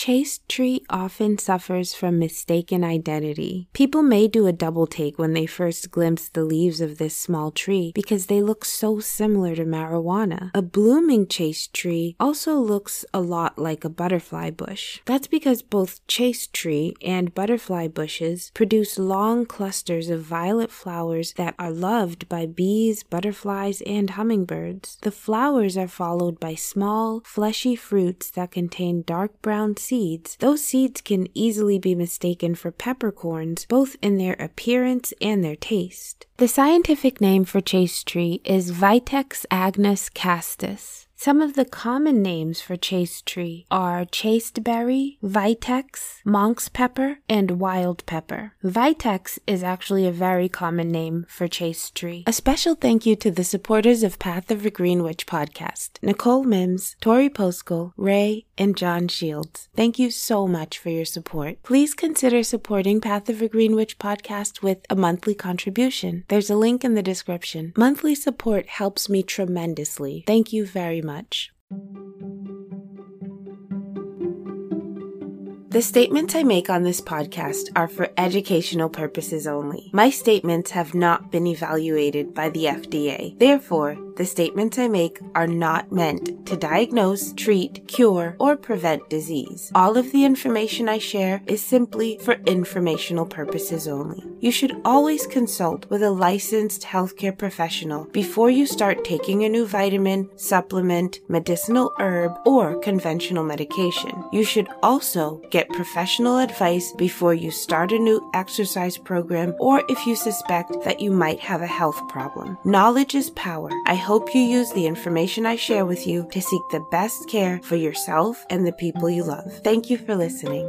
Chaste tree often suffers from mistaken identity. People may do a double take when they first glimpse the leaves of this small tree because they look so similar to marijuana. A blooming chaste tree also looks a lot like a butterfly bush. That's because both chaste tree and butterfly bushes produce long clusters of violet flowers that are loved by bees, butterflies, and hummingbirds. The flowers are followed by small, fleshy fruits that contain dark brown seeds. Those seeds can easily be mistaken for peppercorns, both in their appearance and their taste. The scientific name for chaste tree is Vitex agnus castus. Some of the common names for chaste tree are chasteberry, vitex, monk's pepper, and wild pepper. Vitex is actually a very common name for chaste tree. A special thank you to the supporters of Path of a Green Witch podcast Nicole Mims, Tori Poskell, Ray, and John Shields. Thank you so much for your support. Please consider supporting Path of a Green Witch podcast with a monthly contribution. There's a link in the description. Monthly support helps me tremendously. Thank you very much much. The statements I make on this podcast are for educational purposes only. My statements have not been evaluated by the FDA. Therefore, the statements I make are not meant to diagnose, treat, cure, or prevent disease. All of the information I share is simply for informational purposes only. You should always consult with a licensed healthcare professional before you start taking a new vitamin, supplement, medicinal herb, or conventional medication. You should also get professional advice before you start a new exercise program or if you suspect that you might have a health problem. Knowledge is power. I hope you use the information I share with you to seek the best care for yourself and the people you love. Thank you for listening.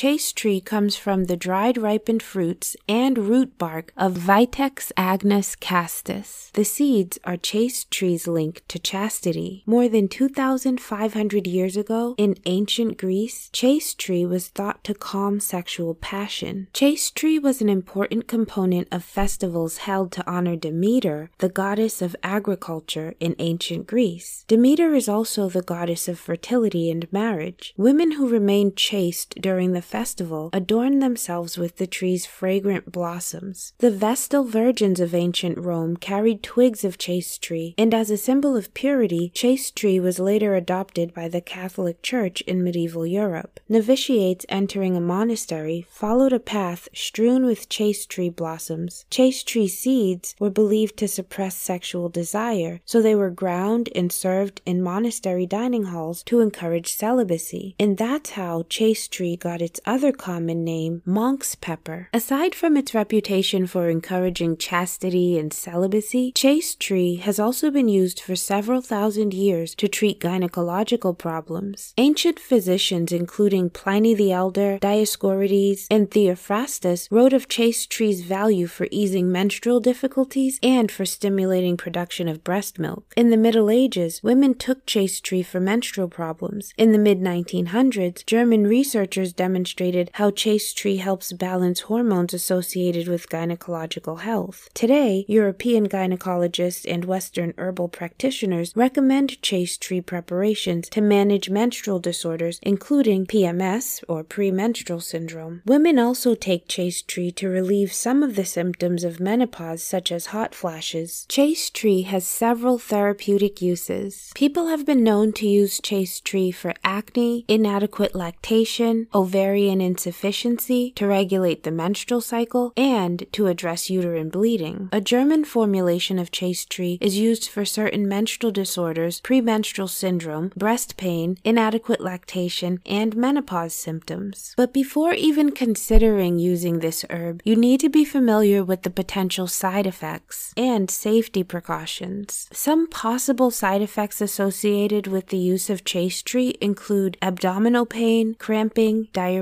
Chaste tree comes from the dried ripened fruits and root bark of Vitex agnus castus. The seeds are chaste trees linked to chastity. More than 2,500 years ago, in ancient Greece, chaste tree was thought to calm sexual passion. Chaste tree was an important component of festivals held to honor Demeter, the goddess of agriculture in ancient Greece. Demeter is also the goddess of fertility and marriage. Women who remained chaste during the festival adorned themselves with the tree's fragrant blossoms. The Vestal virgins of ancient Rome carried twigs of chaste tree, and as a symbol of purity, chaste tree was later adopted by the Catholic Church in medieval Europe. Novitiates entering a monastery followed a path strewn with chaste tree blossoms. Chaste tree seeds were believed to suppress sexual desire, so they were ground and served in monastery dining halls to encourage celibacy. And that's how chaste tree got its other common name, monk's pepper. Aside from its reputation for encouraging chastity and celibacy, chaste tree has also been used for several thousand years to treat gynecological problems. Ancient physicians, including Pliny the Elder, Dioscorides, and Theophrastus, wrote of chaste tree's value for easing menstrual difficulties and for stimulating production of breast milk. In the Middle Ages, women took chaste tree for menstrual problems. In the mid 1900s, German researchers demonstrated how chaste tree helps balance hormones associated with gynecological health. Today, European gynecologists and Western herbal practitioners recommend chaste tree preparations to manage menstrual disorders, including PMS or premenstrual syndrome. Women also take chaste tree to relieve some of the symptoms of menopause, such as hot flashes. Chaste tree has several therapeutic uses. People have been known to use chaste tree for acne, inadequate lactation, ovarian insufficiency, to regulate the menstrual cycle, and to address uterine bleeding. A German formulation of chaste tree is used for certain menstrual disorders, premenstrual syndrome, breast pain, inadequate lactation, and menopause symptoms. But before even considering using this herb, you need to be familiar with the potential side effects and safety precautions. Some possible side effects associated with the use of chaste tree include abdominal pain, cramping, diarrhea,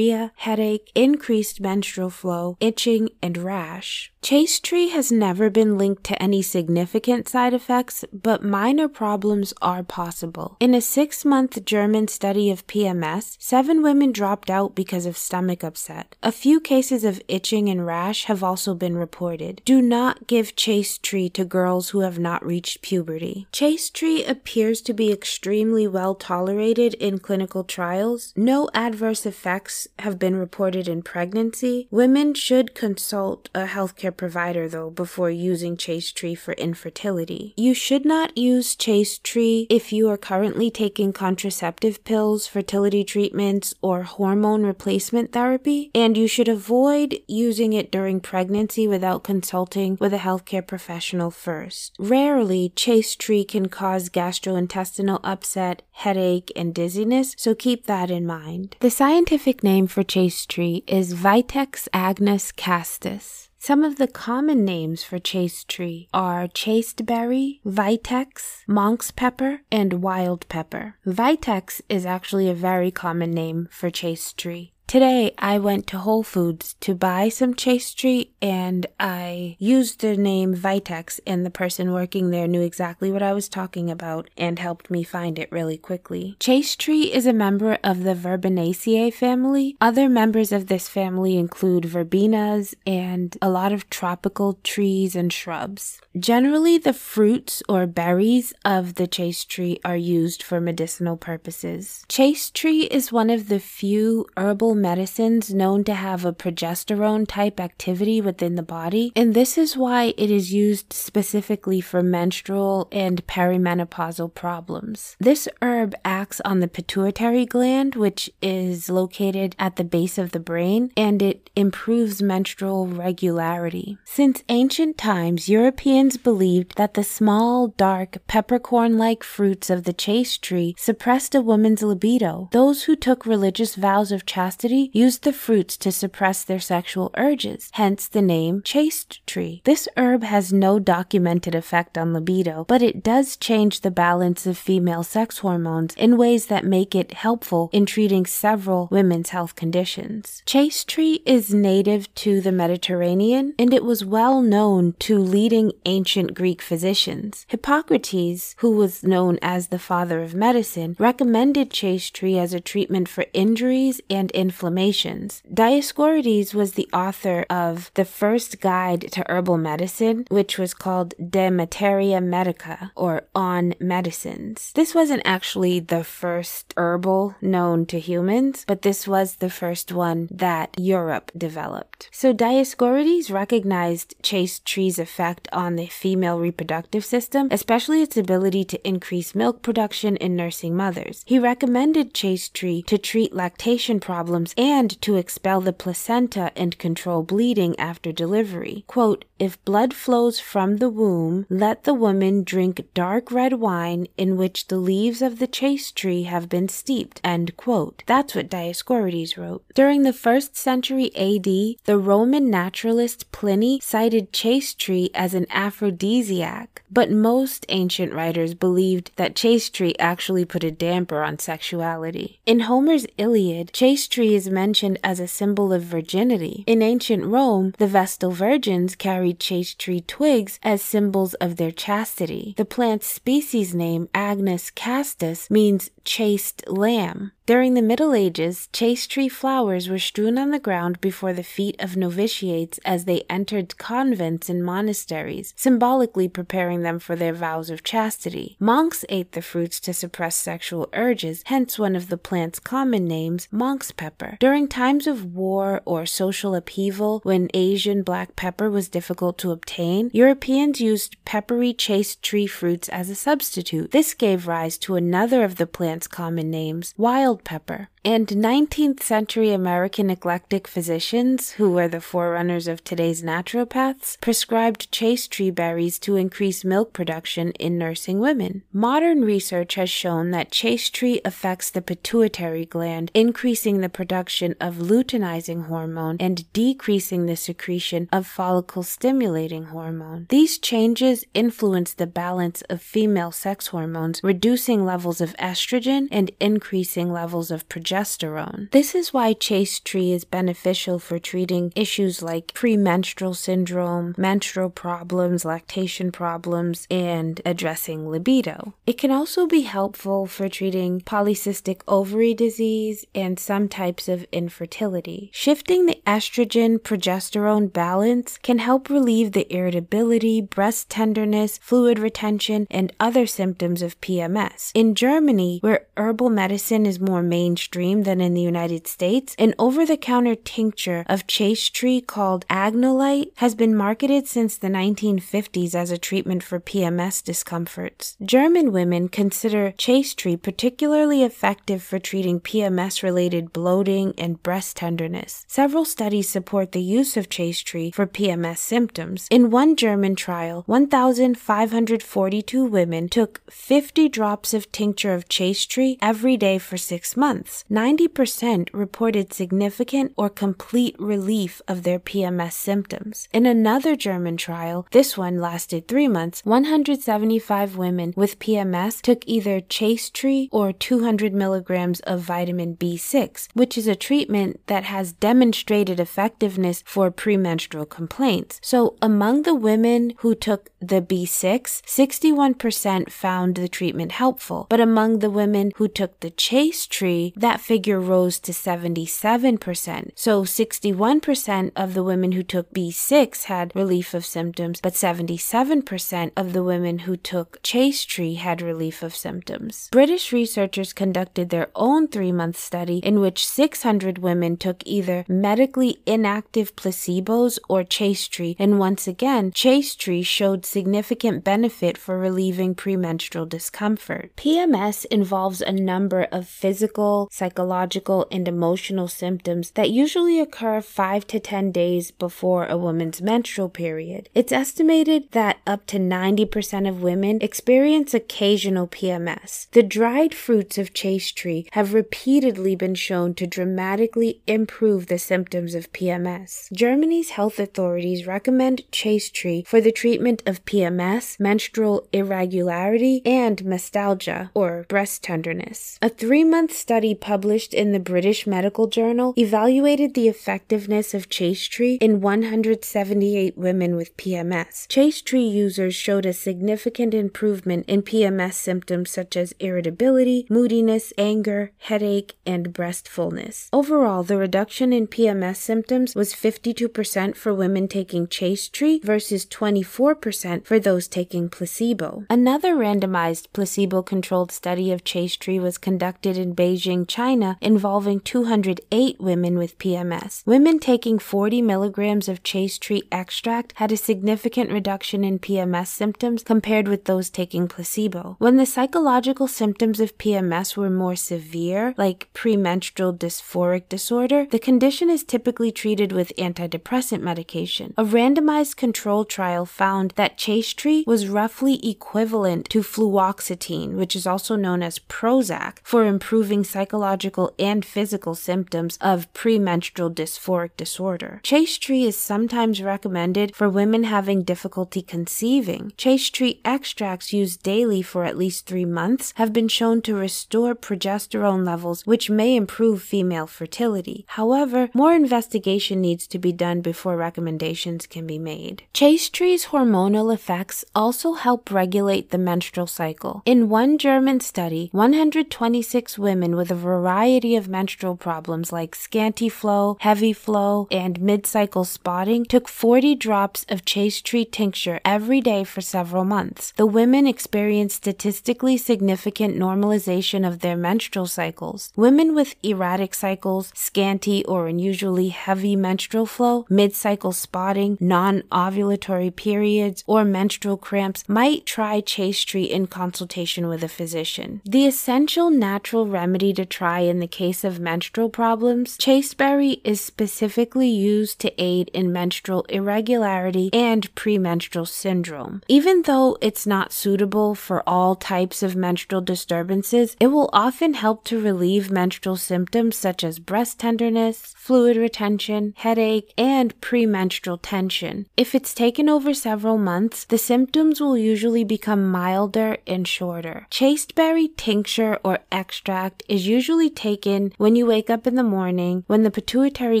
headache, increased menstrual flow, itching, and rash. Chaste tree has never been linked to any significant side effects, but minor problems are possible. In a six month German study of PMS, seven women dropped out because of stomach upset. A few cases of itching and rash have also been reported. Do not give chaste tree to girls who have not reached puberty. Chaste tree appears to be extremely well tolerated in clinical trials. No adverse effects have been reported in pregnancy. Women should consult a healthcare provider, though, before using Chaste Tree for infertility. You should not use Chaste Tree if you are currently taking contraceptive pills, fertility treatments, or hormone replacement therapy, and you should avoid using it during pregnancy without consulting with a healthcare professional first. Rarely, Chaste Tree can cause gastrointestinal upset, headache, and dizziness, so keep that in mind. The scientific name for Chaste Tree is Vitex agnus castus. Some of the common names for chaste tree are chasteberry, vitex, monk's pepper, and wild pepper. Vitex is actually a very common name for chaste tree. Today, I went to Whole Foods to buy some Chaste Tree and I used the name Vitex, and the person working there knew exactly what I was talking about and helped me find it really quickly. Chaste Tree is a member of the Verbenaceae family. Other members of this family include verbenas and a lot of tropical trees and shrubs. Generally, the fruits or berries of the chaste tree are used for medicinal purposes. Chaste tree is one of the few herbal medicines known to have a progesterone type activity within the body, and this is why it is used specifically for menstrual and perimenopausal problems. This herb acts on the pituitary gland, which is located at the base of the brain, and it improves menstrual regularity. Since ancient times, Europeans believed that the small, dark, peppercorn like fruits of the chaste tree suppressed a woman's libido. Those who took religious vows of chastity used the fruits to suppress their sexual urges, hence the name chaste tree. This herb has no documented effect on libido, but it does change the balance of female sex hormones in ways that make it helpful in treating several women's health conditions. Chaste tree is native to the Mediterranean and it was well known to leading ancient Greek physicians. Hippocrates, who was known as the father of medicine, recommended chaste tree as a treatment for injuries and inflammations. Dioscorides was the author of the first guide to herbal medicine, which was called De Materia Medica, or On Medicines. This wasn't actually the first herbal known to humans, but this was the first one that Europe developed. So Dioscorides recognized chaste tree's effect on the female reproductive system, especially its ability to increase milk production in nursing mothers. He recommended chaste tree to treat lactation problems and to expel the placenta and control bleeding after delivery. Quote, if blood flows from the womb, let the woman drink dark red wine in which the leaves of the chaste tree have been steeped. That's what Dioscorides wrote. During the first century AD, the Roman naturalist Pliny cited chaste tree as an aphrodisiac, but most ancient writers believed that chaste tree actually put a damper on sexuality. In Homer's Iliad, chaste tree is mentioned as a symbol of virginity. In ancient Rome, the Vestal virgins carried chaste tree twigs as symbols of their chastity. The plant's species name, Agnus castus, means chaste lamb. During the Middle Ages, chaste tree flowers were strewn on the ground before the feet of novitiates as they entered convents and monasteries, symbolically preparing them for their vows of chastity. Monks ate the fruits to suppress sexual urges, hence one of the plant's common names, monk's pepper. During times of war or social upheaval, when Asian black pepper was difficult to obtain, Europeans used peppery chaste tree fruits as a substitute. This gave rise to another of the plant's common names, wild pepper and 19th century American eclectic physicians, who were the forerunners of today's naturopaths, prescribed chaste tree berries to increase milk production in nursing women. Modern research has shown that chaste tree affects the pituitary gland, increasing the production of luteinizing hormone and decreasing the secretion of follicle stimulating hormone. These changes influence the balance of female sex hormones, reducing levels of estrogen and increasing levels of progesterone progesterone. This is why chaste tree is beneficial for treating issues like premenstrual syndrome, menstrual problems, lactation problems, and addressing libido. It can also be helpful for treating polycystic ovary disease and some types of infertility. Shifting the estrogen progesterone balance can help relieve the irritability, breast tenderness, fluid retention, and other symptoms of PMS. In Germany, where herbal medicine is more mainstream than in the United States, an over the counter tincture of chaste tree called Agnolyt has been marketed since the 1950s as a treatment for PMS discomforts. German women consider chaste tree particularly effective for treating PMS related bloating and breast tenderness. Several studies support the use of chaste tree for PMS symptoms. In one German trial, 1,542 women took 50 drops of tincture of chaste tree every day for six months. 90% reported significant or complete relief of their PMS symptoms. In another German trial, this one lasted three months, 175 women with PMS took either chaste tree or 200 milligrams of vitamin B6, which is a treatment that has demonstrated effectiveness for premenstrual complaints. So, among the women who took the B6, 61% found the treatment helpful, but among the women who took the chaste tree, that figure rose to 77%. So, 61% of the women who took B6 had relief of symptoms, but 77% of the women who took chaste tree had relief of symptoms. British researchers conducted their own three month study in which 600 women took either medically inactive placebos or chaste tree, and once again, chaste tree showed significant benefit for relieving premenstrual discomfort. PMS involves a number of physical, psychological, and emotional symptoms that usually occur 5 to 10 days before a woman's menstrual period. It's estimated that up to 90% of women experience occasional PMS. The dried fruits of chaste tree have repeatedly been shown to dramatically improve the symptoms of PMS. Germany's health authorities recommend chaste tree for the treatment of PMS, menstrual irregularity, and mastalgia, or breast tenderness. A three month study published in the British Medical Journal evaluated the effectiveness of chaste tree in 178 women with PMS. Chaste tree users showed a significant improvement in PMS symptoms such as irritability, moodiness, anger, headache, and breast fullness. Overall, the reduction in PMS symptoms was 52% for women taking chaste tree versus 24% for those taking placebo. Another randomized placebo controlled study of chaste tree was conducted in Beijing, China, involving 208 women with PMS. Women taking 40 milligrams of chaste tree extract had a significant reduction in PMS symptoms compared with those taking placebo. When the psychological symptoms of PMS were more severe, like premenstrual dysphoric disorder, the condition is typically treated with antidepressant medication. A randomized control trial found that chaste tree was roughly equivalent to fluoxetine, which is also known as Prozac, for improving psychological and physical symptoms of premenstrual dysphoric disorder. Chaste tree is sometimes recommended for women having difficulty conceiving. Chaste tree extracts used daily for at least three months have been shown to restore progesterone levels, which may improve female fertility. However, more investigation needs to be done before recommendations can be made. Chaste tree's hormonal effects also help regulate the menstrual cycle. In one German study, 126 women with a variety of menstrual problems like scanty flow, heavy flow, and mid cycle spotting took 40 drops of chaste tree tincture every day for several months. The women experienced statistically significant normalization of their menstrual cycles. Women with erratic cycles, scanty or unusually heavy menstrual flow, mid cycle spotting, non ovulatory periods, or menstrual cramps might try chaste tree in consultation with a physician. The essential natural remedy to try in the case of menstrual problems, chasteberry is specifically used to aid in menstrual irregularity and premenstrual syndrome. Even though it's not suitable for all types of menstrual disturbances, it will often help to relieve menstrual symptoms such as breast tenderness, fluid retention, headache, and premenstrual tension. If it's taken over several months, the symptoms will usually become milder and shorter. Chasteberry tincture or extract is usually usually taken when you wake up in the morning when the pituitary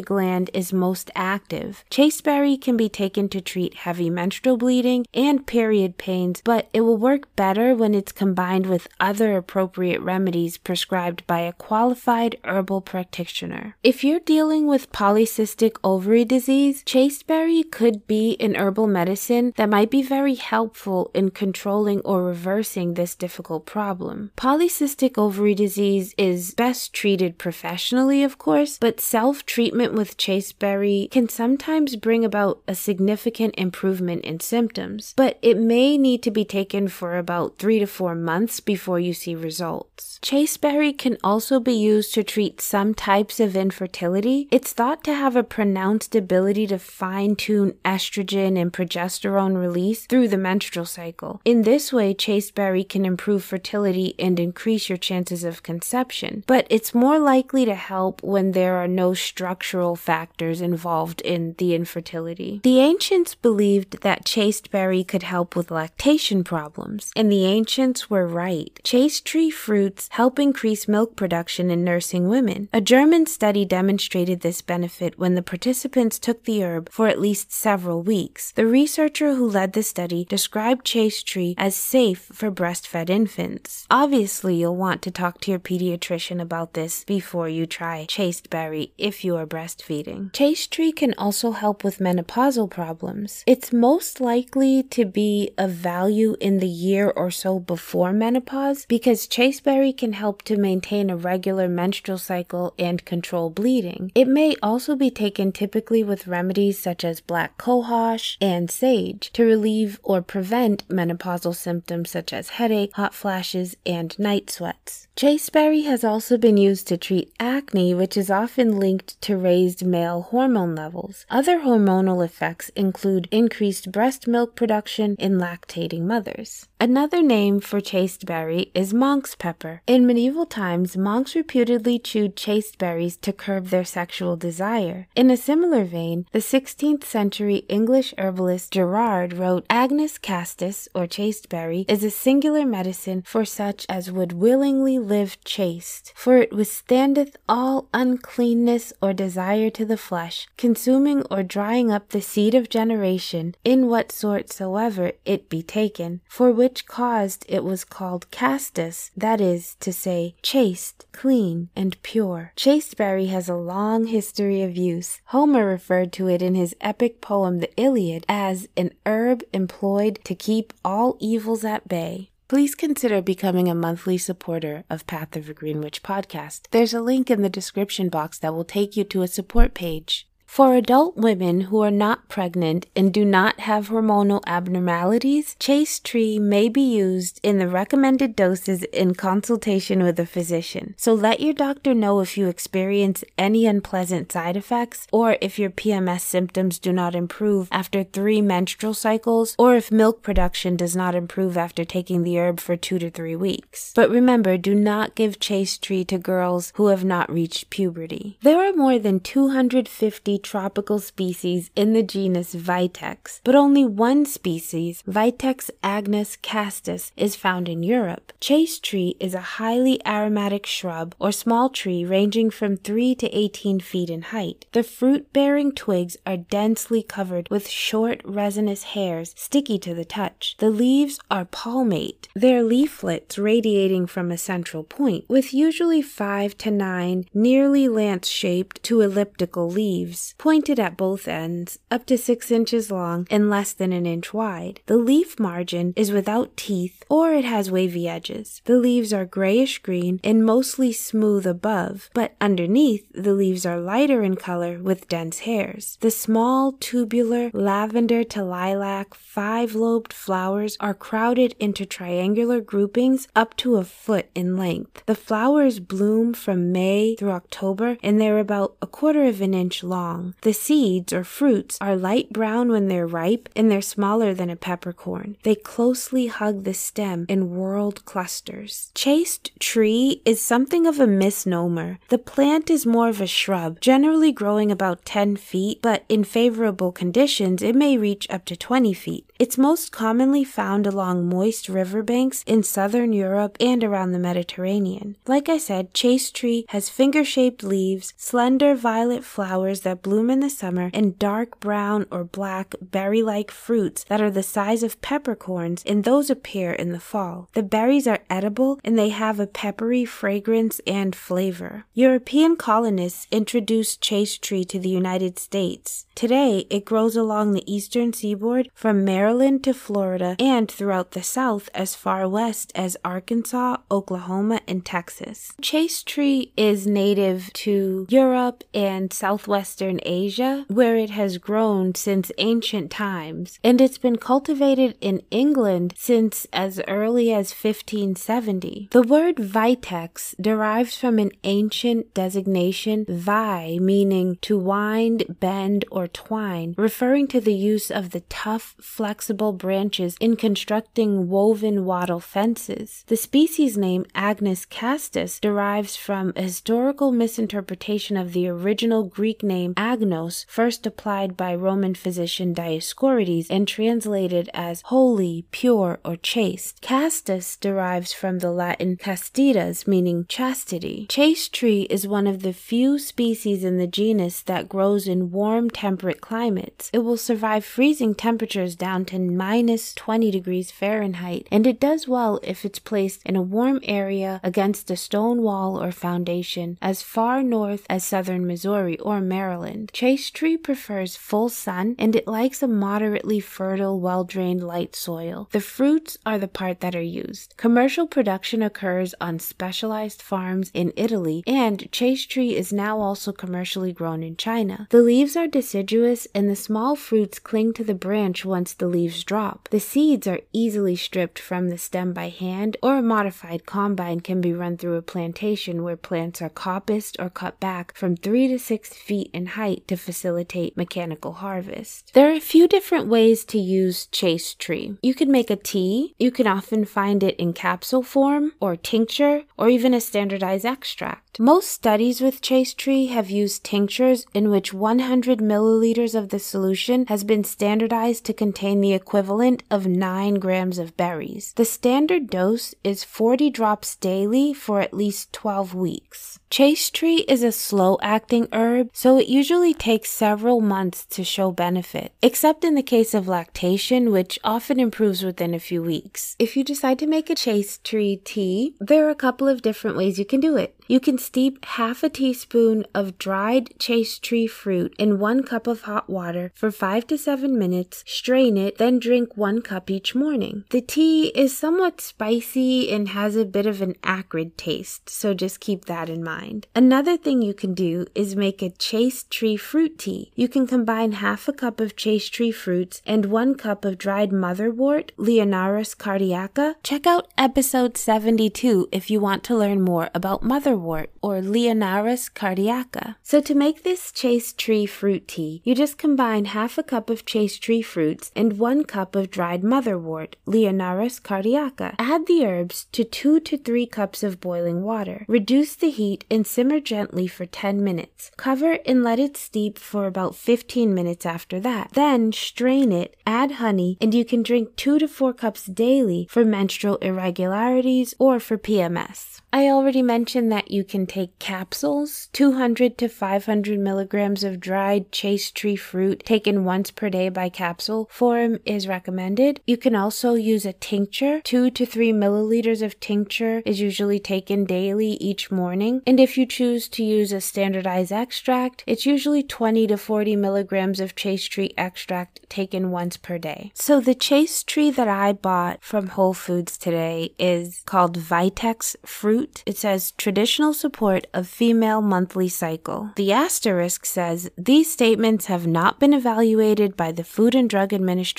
gland is most active. Chasteberry can be taken to treat heavy menstrual bleeding and period pains, but it will work better when it's combined with other appropriate remedies prescribed by a qualified herbal practitioner. If you're dealing with polycystic ovary disease, chasteberry could be an herbal medicine that might be very helpful in controlling or reversing this difficult problem. Polycystic ovary disease is treated professionally, of course, but self treatment with chasteberry can sometimes bring about a significant improvement in symptoms, but it may need to be taken for about three to four months before you see results. Chasteberry can also be used to treat some types of infertility. It's thought to have a pronounced ability to fine tune estrogen and progesterone release through the menstrual cycle. In this way, chasteberry can improve fertility and increase your chances of conception, but it's more likely to help when there are no structural factors involved in the infertility. The ancients believed that chasteberry could help with lactation problems, and the ancients were right. Chaste tree fruits help increase milk production in nursing women. A German study demonstrated this benefit when the participants took the herb for at least several weeks. The researcher who led the study described chaste tree as safe for breastfed infants. Obviously, you'll want to talk to your pediatrician about this before you try chasteberry if you are breastfeeding. Chaste tree can also help with menopausal problems. It's most likely to be of value in the year or so before menopause because chasteberry can help to maintain a regular menstrual cycle and control bleeding. It may also be taken typically with remedies such as black cohosh and sage to relieve or prevent menopausal symptoms such as headache, hot flashes, and night sweats. Chasteberry has also been used to treat acne, which is often linked to raised male hormone levels. Other hormonal effects include increased breast milk production in lactating mothers. Another name for chasteberry is monk's pepper. In medieval times, monks reputedly chewed chasteberries to curb their sexual desire. In a similar vein, the 16th century English herbalist Gerard wrote, Agnus castus, or chasteberry, is a singular medicine for such as would willingly live chaste, for it withstandeth all uncleanness or desire to the flesh, consuming or drying up the seed of generation, in what sort soever it be taken, for which caused it was called castus, that is to say, chaste, clean, and pure. Chasteberry has a long history of use. Homer referred to it in his epic poem The Iliad as an herb employed to keep all evils at bay. Please consider becoming a monthly supporter of Path of a Green Witch podcast. There's a link in the description box that will take you to a support page. For adult women who are not pregnant and do not have hormonal abnormalities, chaste tree may be used in the recommended doses in consultation with a physician. So let your doctor know if you experience any unpleasant side effects or if your PMS symptoms do not improve after three menstrual cycles or if milk production does not improve after taking the herb for two to three weeks. But remember, do not give chaste tree to girls who have not reached puberty. There are more than 250 tropical species in the genus Vitex, but only one species, Vitex agnus castus, is found in Europe. Chaste tree is a highly aromatic shrub or small tree ranging from 3 to 18 feet in height. The fruit bearing twigs are densely covered with short resinous hairs sticky to the touch. The leaves are palmate, their leaflets radiating from a central point, with usually 5 to 9 nearly lance shaped to elliptical leaves pointed at both ends, up to 6 inches long and less than an inch wide. The leaf margin is without teeth or it has wavy edges. The leaves are grayish green and mostly smooth above, but underneath the leaves are lighter in color with dense hairs. The small tubular lavender to lilac five-lobed flowers are crowded into triangular groupings up to a foot in length. The flowers bloom from May through October and they're about a quarter of an inch long. The seeds or fruits are light brown when they're ripe and they're smaller than a peppercorn. They closely hug the stem in whorled clusters. Chaste tree is something of a misnomer. The plant is more of a shrub, generally growing about 10 feet, but in favorable conditions it may reach up to 20 feet. It's most commonly found along moist riverbanks in southern Europe and around the Mediterranean. Like I said, chaste tree has finger shaped leaves, slender violet flowers that bloom in the summer, and dark brown or black berry like fruits that are the size of peppercorns, and those appear in the fall. The berries are edible and they have a peppery fragrance and flavor. European colonists introduced chaste tree to the United States. Today, it grows along the eastern seaboard from Maryland to Florida and throughout the South as far west as Arkansas, Oklahoma, and Texas. Chaste tree is native to Europe and southwestern Asia, where it has grown since ancient times, and it's been cultivated in England since as early as 1570. The word vitex derives from an ancient designation vi, meaning to wind, bend, or twine, referring to the use of the tough, flexible branches in constructing woven wattle fences. The species name Agnus castus derives from a historical misinterpretation of the original Greek name agnos, first applied by Roman physician Dioscorides and translated as holy, pure, or chaste. Castus derives from the Latin castitas, meaning chastity. Chaste tree is one of the few species in the genus that grows in warm temperate climates. It will survive freezing temperatures down to minus 20 degrees Fahrenheit, and it does well if it's placed in a warm area against a stone wall or foundation as far north as southern Missouri or Maryland. Chaste tree prefers full sun and it likes a moderately fertile, well drained, light soil. The fruits are the part that are used. Commercial production occurs on specialized farms in Italy, and chaste tree is now also commercially grown in China. The leaves are deciduous and the small fruits cling to the branch once the leaves drop. The seeds are easily stripped from the stem by hand, or a modified combine can be run through a plantation where plants are coppiced or cut back from 3 to 6 feet in height to facilitate mechanical harvest. There are a few different ways to use chaste tree. You can make a tea, you can often find it in capsule form, or tincture, or even a standardized extract. Most studies with chaste tree have used tinctures in which 100 milliliters of the solution has been standardized to contain the equivalent of 9 grams of berries. The standard dose is 40 drops daily for at least 12 weeks. Chaste tree is a slow acting herb, so it usually takes several months to show benefit, except in the case of lactation, which often improves within a few weeks. If you decide to make a chaste tree tea, there are a couple of different ways you can do it. You can steep half a teaspoon of dried chaste tree fruit in one cup of hot water for five to seven minutes, strain it, then drink one cup each morning. The tea is somewhat spicy and has a bit of an acrid taste, so just keep that in mind. Another thing you can do is make a chaste tree fruit tea. You can combine half a cup of chaste tree fruits and one cup of dried motherwort, Leonurus cardiaca. Check out episode 72 if you want to learn more about motherwort or Leonurus cardiaca. So to make this chaste tree fruit tea, you just combine half a cup of chaste tree fruits and one cup of dried motherwort, Leonurus cardiaca. Add the herbs to two to three cups of boiling water. Reduce the heat and simmer gently for 10 minutes. Cover and let it steep for about 15 minutes after that. Then strain it, add honey, and you can drink two to four cups daily for menstrual irregularities or for PMS. I already mentioned that you can take capsules, 200 to 500 milligrams of dried chaste tree fruit taken once per day by capsule form is recommended. You can also use a tincture. 2 to 3 milliliters of tincture is usually taken daily each morning. And if you choose to use a standardized extract, it's usually 20 to 40 milligrams of chaste tree extract taken once per day. So the chaste tree that I bought from Whole Foods today is called Vitex Fruit. It says traditional support of female monthly cycle. The asterisk says these statements have not been evaluated by the Food and Drug Administration.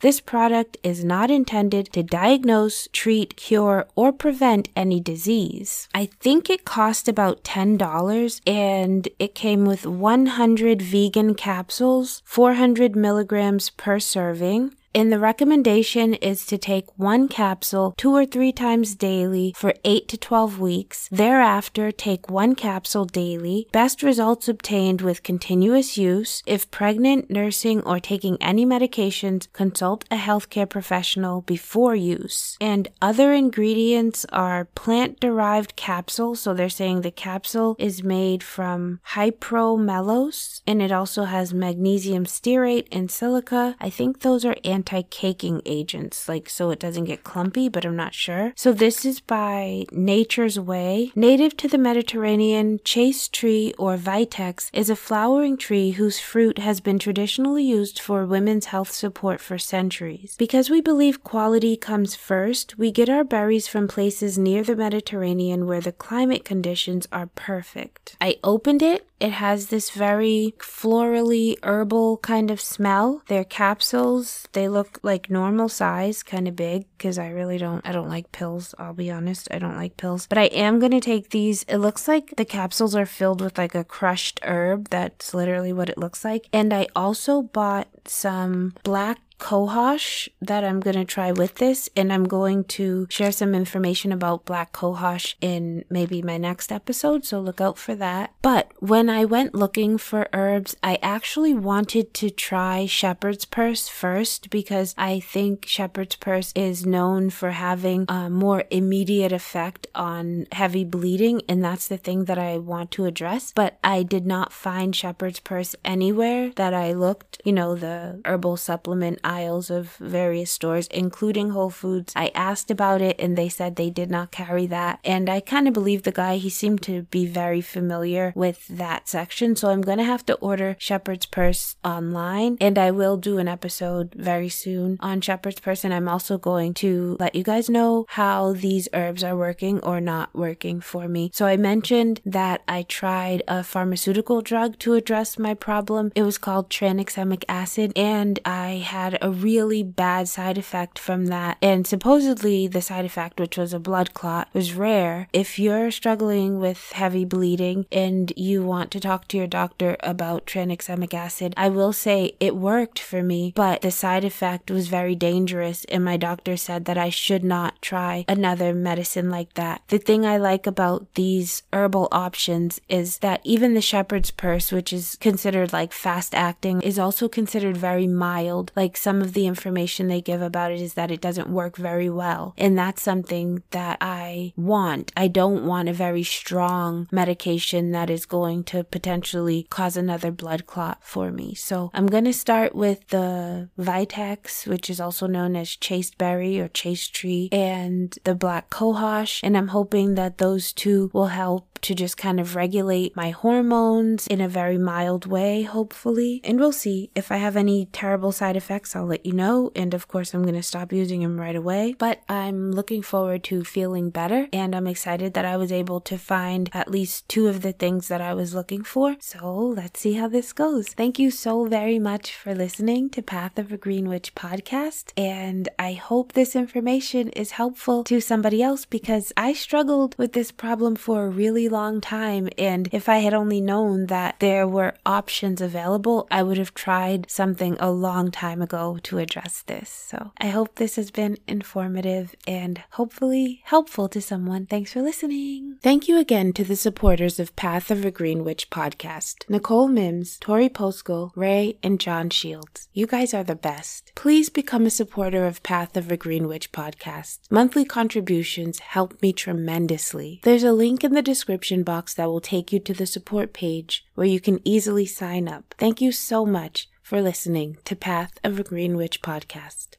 This product is not intended to diagnose, treat, cure, or prevent any disease. I think it cost about $10 and it came with 100 vegan capsules, 400 milligrams per serving And the recommendation is to take one capsule two or three times daily for 8 to 12 weeks. Thereafter, take one capsule daily. Best results obtained with continuous use. If pregnant, nursing, or taking any medications, consult a healthcare professional before use. And other ingredients are plant derived capsules. So they're saying the capsule is made from hypromellose and it also has magnesium stearate and silica. I think those are anti caking agents, like so it doesn't get clumpy, but I'm not sure. So this is by Nature's Way. Native to the Mediterranean, chaste tree or vitex is a flowering tree whose fruit has been traditionally used for women's health support for centuries. Because we believe quality comes first, we get our berries from places near the Mediterranean where the climate conditions are perfect. I opened it. It has this very florally herbal kind of smell. They're capsules. They look like normal size, kind of big, because I really don't, I don't like pills. I'll be honest. I don't like pills. But I am going to take these. It looks like the capsules are filled with like a crushed herb. That's literally what it looks like. And I also bought some black cohosh that I'm going to try with this, and I'm going to share some information about black cohosh in maybe my next episode, so look out for that. But when I went looking for herbs, I actually wanted to try shepherd's purse first because I think shepherd's purse is known for having a more immediate effect on heavy bleeding, and that's the thing that I want to address. But I did not find shepherd's purse anywhere that I looked, you know, the herbal supplement aisles of various stores, including Whole Foods. I asked about it and they said they did not carry that. And I kind of believe the guy, he seemed to be very familiar with that section. So I'm going to have to order Shepherd's Purse online and I will do an episode very soon on Shepherd's Purse. And I'm also going to let you guys know how these herbs are working or not working for me. So I mentioned that I tried a pharmaceutical drug to address my problem. It was called tranexamic acid and I had a really bad side effect from that. And supposedly the side effect, which was a blood clot, was rare. If you're struggling with heavy bleeding and you want to talk to your doctor about tranexamic acid, I will say it worked for me, but the side effect was very dangerous. And my doctor said that I should not try another medicine like that. The thing I like about these herbal options is that even the shepherd's purse, which is considered like fast acting, is also considered very mild. Like some of the information they give about it is that it doesn't work very well. And that's something that I want. I don't want a very strong medication that is going to potentially cause another blood clot for me. So I'm going to start with the Vitex, which is also known as chasteberry or chaste tree, and the black cohosh. And I'm hoping that those two will help to just kind of regulate my hormones in a very mild way, hopefully. And we'll see. If I have any terrible side effects, I'll let you know. And of course, I'm going to stop using them right away. But I'm looking forward to feeling better. And I'm excited that I was able to find at least two of the things that I was looking for. So let's see how this goes. Thank you so very much for listening to Path of a Green Witch podcast. And I hope this information is helpful to somebody else because I struggled with this problem for a really long time. And if I had only known that there were options available, I would have tried something a long time ago to address this. So I hope this has been informative and hopefully helpful to someone. Thanks for listening. Thank you again to the supporters of Path of a Green Witch podcast Nicole Mims, Tori Poskell, Ray, and John Shields. You guys are the best. Please become a supporter of Path of a Green Witch podcast. Monthly contributions help me tremendously. There's a link in the description box that will take you to the support page where you can easily sign up. Thank you so much for listening to Path of a Green Witch podcast.